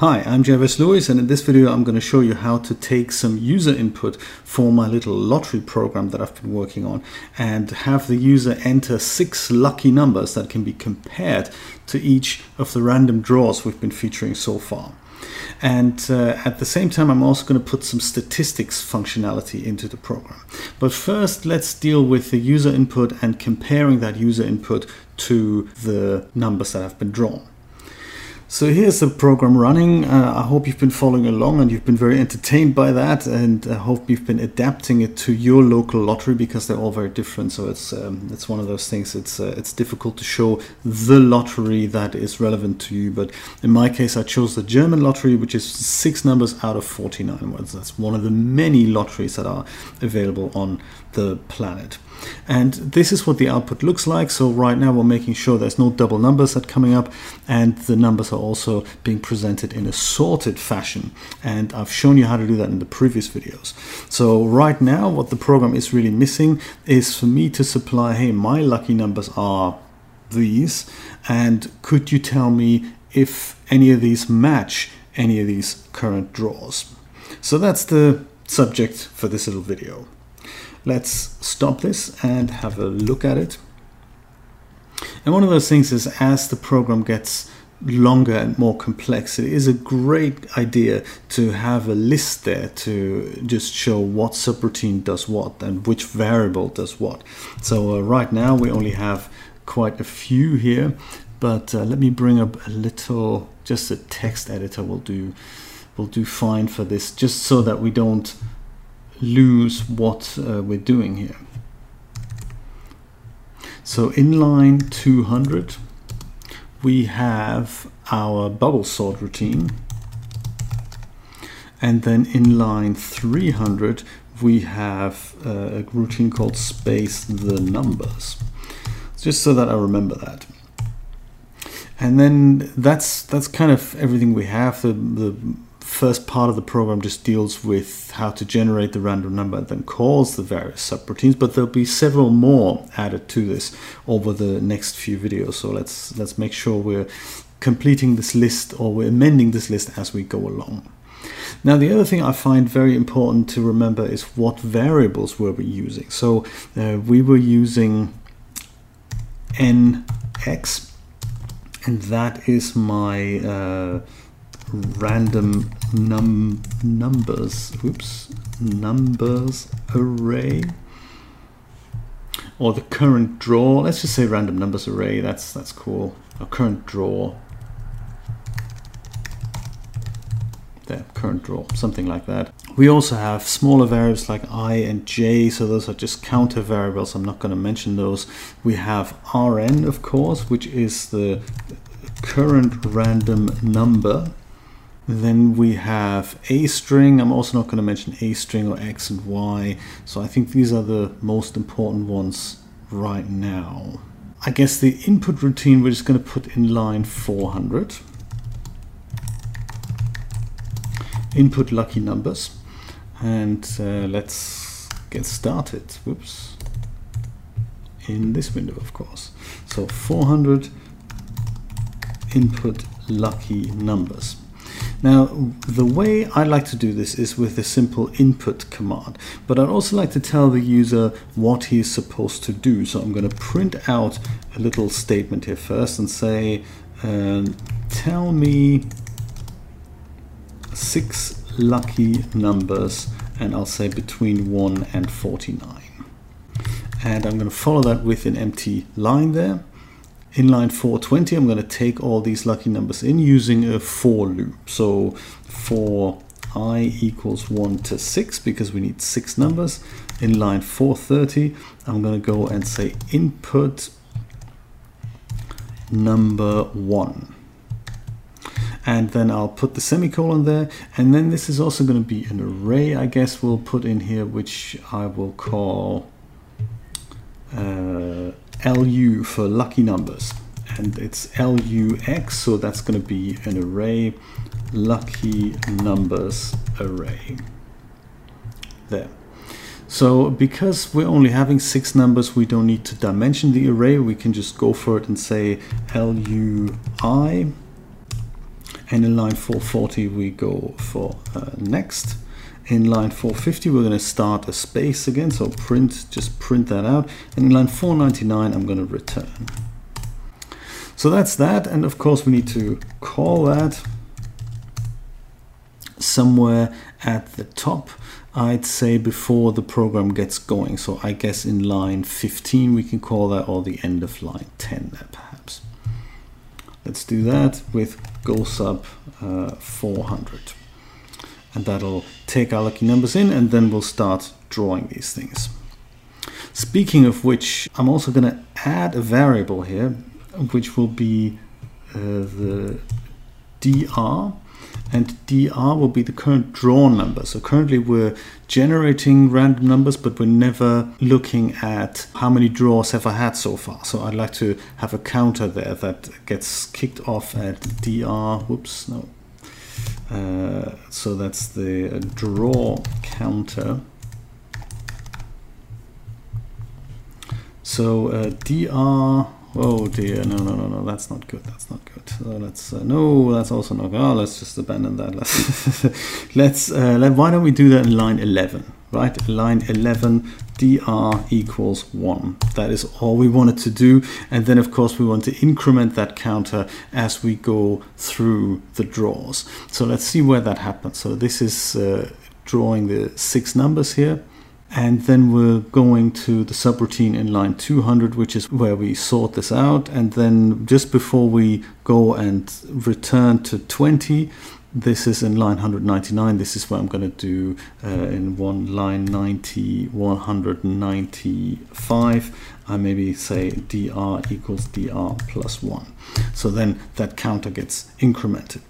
Hi, I'm Jay Versluis and in this video I'm going to show you how to take some user input for my little lottery program that I've been working on and have the user enter six lucky numbers that can be compared to each of the random draws we've been featuring so far. And uh, at the same time, I'm also going to put some statistics functionality into the program. But first, let's deal with the user input and comparing that user input to the numbers that have been drawn. So here's the program running. Uh, I hope you've been following along and you've been very entertained by that, and I hope you've been adapting it to your local lottery because they're all very different. So it's um, it's one of those things. It's uh, it's difficult to show the lottery that is relevant to you. But in my case, I chose the German lottery, which is six numbers out of 49 words. That's one of the many lotteries that are available on the planet. And this is what the output looks like. So right now we're making sure there's no double numbers that coming up and the numbers are also being presented in a sorted fashion. And I've shown you how to do that in the previous videos. So right now what the program is really missing is for me to supply, hey, my lucky numbers are these. And could you tell me if any of these match any of these current draws? So that's the subject for this little video. Let's stop this and have a look at it. And one of those things is as the program gets longer and more complex, it is a great idea to have a list there to just show what subroutine does what and which variable does what. So uh, right now we only have quite a few here, but uh, let me bring up a little, just a text editor will do, will do fine for this, just so that we don't lose what uh, we're doing here. So in line 200, we have our bubble sort routine. And then in line 300, we have uh, a routine called space the numbers. Just so that I remember that. And then that's that's kind of everything we have. The, the first part of the program just deals with how to generate the random number and then calls the various subroutines but there'll be several more added to this over the next few videos. So let's let's make sure we're completing this list or we're amending this list as we go along. Now the other thing I find very important to remember is what variables were we using. So uh, we were using nx and that is my uh, random num numbers oops numbers array. Or the current draw let's just say random numbers array that's that's cool. A current draw. There current draw something like that. We also have smaller variables like i and j so those are just counter variables i'm not going to mention those. We have rn of course which is the current random number then we have a string. I'm also not going to mention a string or x and y. So I think these are the most important ones right now. I guess the input routine we're just going to put in line 400. Input lucky numbers. And uh, let's get started. Whoops. In this window, of course. So 400 input lucky numbers. Now, the way I like to do this is with a simple input command, but I'd also like to tell the user what he's supposed to do. So I'm going to print out a little statement here first and say, um, tell me six lucky numbers, and I'll say between 1 and 49. And I'm going to follow that with an empty line there in line 420, I'm going to take all these lucky numbers in using a for loop. So for i equals 1 to 6, because we need six numbers, in line 430, I'm going to go and say input number 1. And then I'll put the semicolon there. And then this is also going to be an array, I guess we'll put in here, which I will call uh, LU for lucky numbers. And it's LUX so that's going to be an array lucky numbers array. There. So because we're only having six numbers we don't need to dimension the array. We can just go for it and say LUI And in line 440, we go for uh, next. In line 450, we're going to start a space again. So print, just print that out. And in line 499, I'm going to return. So that's that. And of course, we need to call that somewhere at the top. I'd say before the program gets going. So I guess in line 15 we can call that or the end of line 10 there perhaps. Let's do that with go sub uh, 400. And that'll take our lucky numbers in and then we'll start drawing these things. Speaking of which, I'm also going to add a variable here which will be uh, the dr and dr will be the current drawn number. So currently we're generating random numbers, but we're never looking at how many draws have I had so far. So I'd like to have a counter there that gets kicked off at dr. Whoops, no. Uh, so that's the draw counter. So uh, dr Oh dear, no, no, no, no, that's not good. That's not good. So let's uh, no, that's also not good. Oh, let's just abandon that. Let's let's uh, let, why don't we do that in line 11, right? Line 11, dr equals one. That is all we wanted to do, and then of course we want to increment that counter as we go through the draws. So let's see where that happens. So this is uh, drawing the six numbers here. And then we're going to the subroutine in line 200, which is where we sort this out. And then just before we go and return to 20, this is in line 199. This is what I'm going to do uh, in one line 90, 195. I maybe say dr equals dr plus 1. So then that counter gets incremented.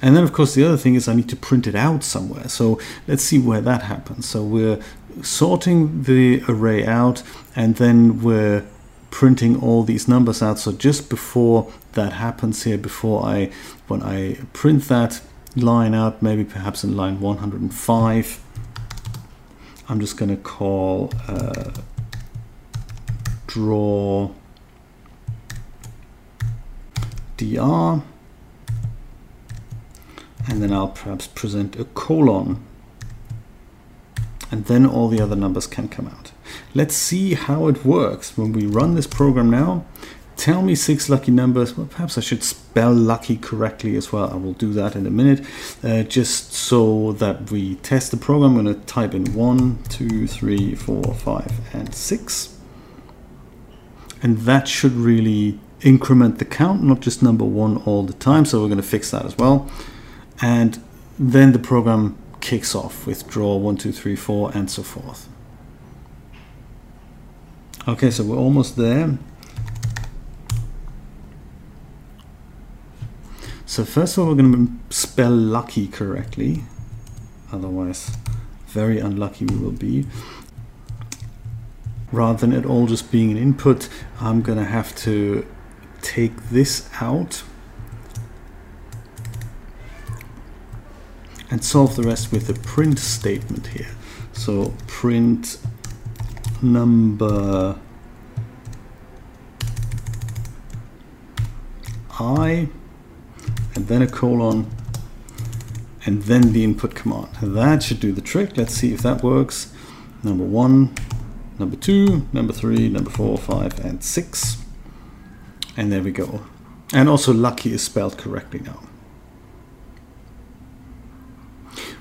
And then, of course, the other thing is I need to print it out somewhere. So let's see where that happens. So we're sorting the array out and then we're printing all these numbers out. So just before that happens here, before I, when I print that line out, maybe perhaps in line 105, I'm just going to call uh, draw dr and then I'll perhaps present a colon and then all the other numbers can come out. Let's see how it works when we run this program now. Tell me six lucky numbers. Well, perhaps I should spell lucky correctly as well. I will do that in a minute. Uh, just so that we test the program, I'm going to type in one, two, three, four, five, and six. And that should really increment the count, not just number one all the time. So we're going to fix that as well. And then the program kicks off with draw 1, 2, 3, 4, and so forth. Okay, so we're almost there. So first of all, we're going to spell lucky correctly. Otherwise, very unlucky we will be. Rather than it all just being an input, I'm going to have to take this out and solve the rest with the print statement here. So print number i and then a colon and then the input command. That should do the trick. Let's see if that works. Number one, number two, number three, number four, five, and six. And there we go. And also lucky is spelled correctly now.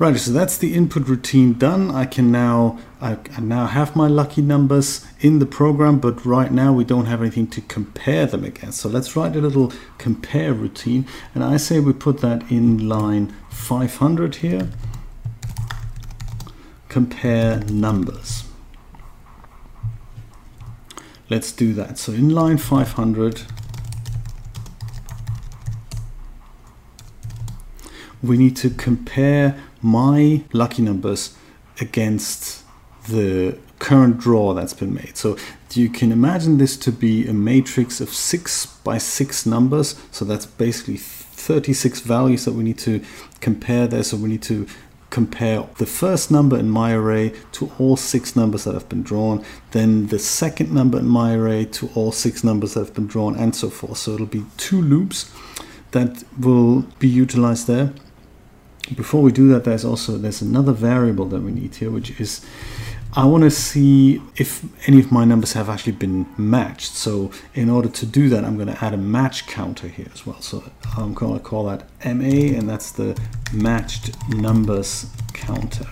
Right, so that's the input routine done. I can now I, I, now have my lucky numbers in the program, but right now we don't have anything to compare them against. So let's write a little compare routine, and I say we put that in line 500 here. Compare numbers. Let's do that. So in line 500, we need to compare my lucky numbers against the current draw that's been made. So you can imagine this to be a matrix of six by six numbers. So that's basically 36 values that we need to compare there. So we need to compare the first number in my array to all six numbers that have been drawn, then the second number in my array to all six numbers that have been drawn, and so forth. So it'll be two loops. that will be utilized there. Before we do that, there's also there's another variable that we need here, which is I want to see if any of my numbers have actually been matched. So in order to do that, I'm going to add a match counter here as well. So I'm going to call that MA, and that's the matched numbers counter.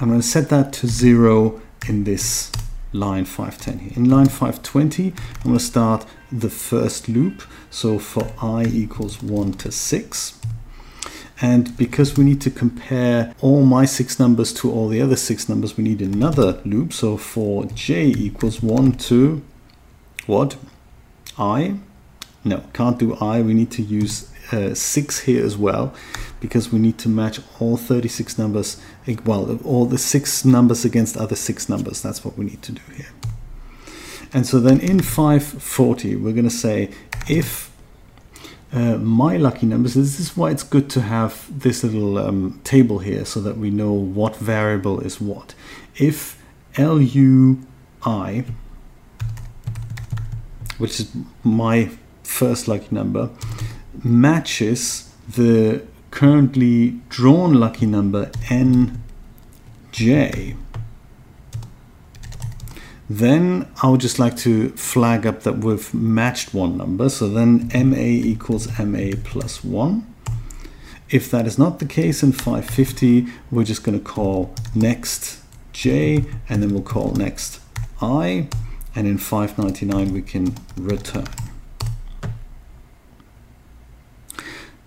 I'm going to set that to zero in this line 510 here. In line 520, I'm going to start the first loop. So for i equals 1 to 6. And because we need to compare all my six numbers to all the other six numbers, we need another loop. So for j equals 1 to what? i? No, can't do i. We need to use uh, 6 here as well because we need to match all 36 numbers, well, all the six numbers against other six numbers. That's what we need to do here. And so then in 540, we're going to say if uh, my lucky numbers. This is why it's good to have this little um, table here so that we know what variable is what. If LUI, which is my first lucky number, matches the currently drawn lucky number NJ, then I would just like to flag up that we've matched one number. So then MA equals MA plus 1. If that is not the case in 550, we're just going to call next J and then we'll call next I. And in 599, we can return.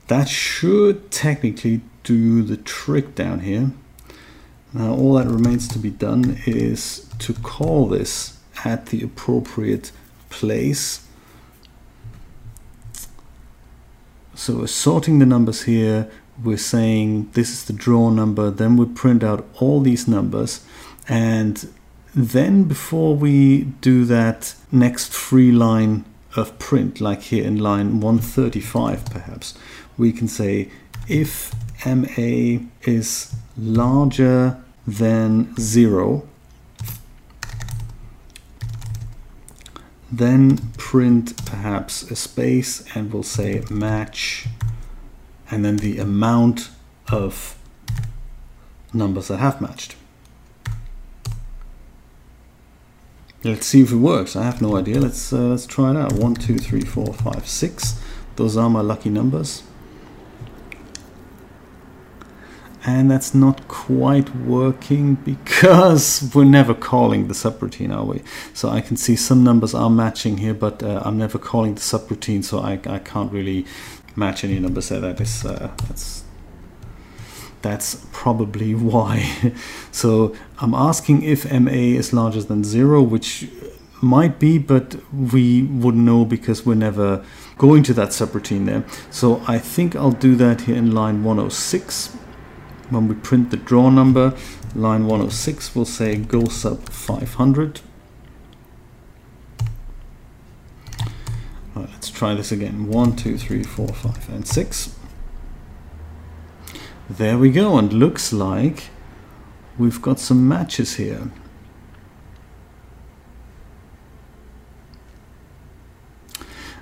That should technically do the trick down here. Now all that remains to be done is to call this at the appropriate place. So we're sorting the numbers here, we're saying this is the draw number, then we print out all these numbers and then before we do that next free line of print, like here in line 135 perhaps, we can say if MA is larger than 0, then print perhaps a space and we'll say match and then the amount of numbers that have matched. Let's see if it works. I have no idea. Let's uh, let's try it out. One, two, three, four, five, six. Those are my lucky numbers. and that's not quite working because we're never calling the subroutine, are we? So I can see some numbers are matching here, but uh, I'm never calling the subroutine, so I, I can't really match any numbers there. That is uh, that's that's probably why. so I'm asking if MA is larger than zero, which might be, but we wouldn't know because we're never going to that subroutine there. So I think I'll do that here in line 106 when we print the draw number, line 106 will say go sub 500. Right, let's try this again. 1, 2, 3, 4, 5, and 6. There we go, and looks like we've got some matches here.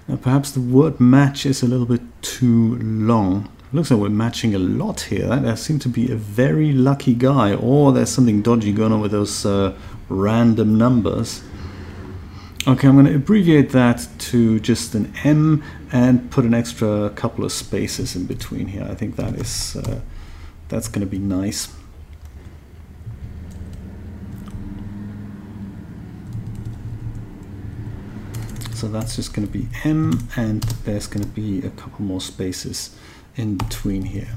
Now perhaps the word match is a little bit too long. Looks like we're matching a lot here. There seems to be a very lucky guy, or there's something dodgy going on with those uh, random numbers. Okay, I'm going to abbreviate that to just an M and put an extra couple of spaces in between here. I think that is uh, that's going to be nice. So that's just going to be M and there's going to be a couple more spaces in between here.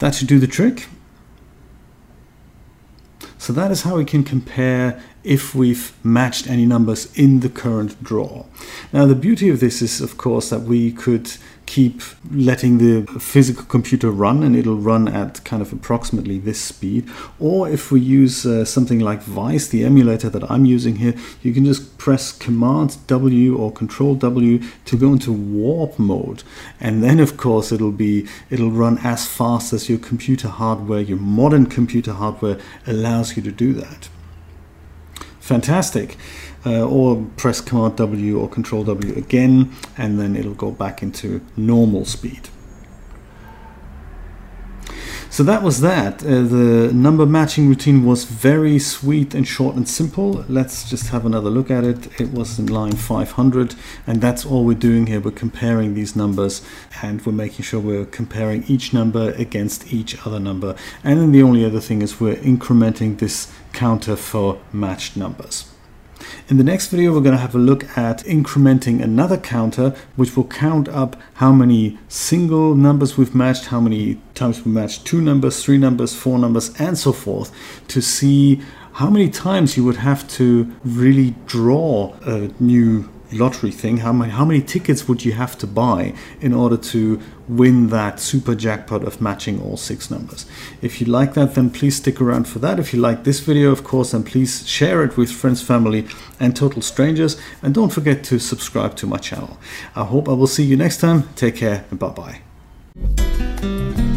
That should do the trick. So that is how we can compare if we've matched any numbers in the current draw. Now, the beauty of this is, of course, that we could keep letting the physical computer run and it'll run at kind of approximately this speed. Or if we use uh, something like Vice, the emulator that I'm using here, you can just press Command W or Control W to go into warp mode. And then of course it'll be it'll run as fast as your computer hardware, your modern computer hardware allows you to do that. Fantastic uh, or press Command W or Control W again, and then it'll go back into normal speed. So that was that. Uh, the number matching routine was very sweet and short and simple. Let's just have another look at it. It was in line 500, and that's all we're doing here. We're comparing these numbers, and we're making sure we're comparing each number against each other number. And then the only other thing is we're incrementing this counter for matched numbers. In the next video, we're going to have a look at incrementing another counter, which will count up how many single numbers we've matched, how many times we matched two numbers, three numbers, four numbers, and so forth to see how many times you would have to really draw a new lottery thing, how many, how many tickets would you have to buy in order to win that super jackpot of matching all six numbers? If you like that, then please stick around for that. If you like this video, of course, then please share it with friends, family, and total strangers. And don't forget to subscribe to my channel. I hope I will see you next time. Take care and bye bye.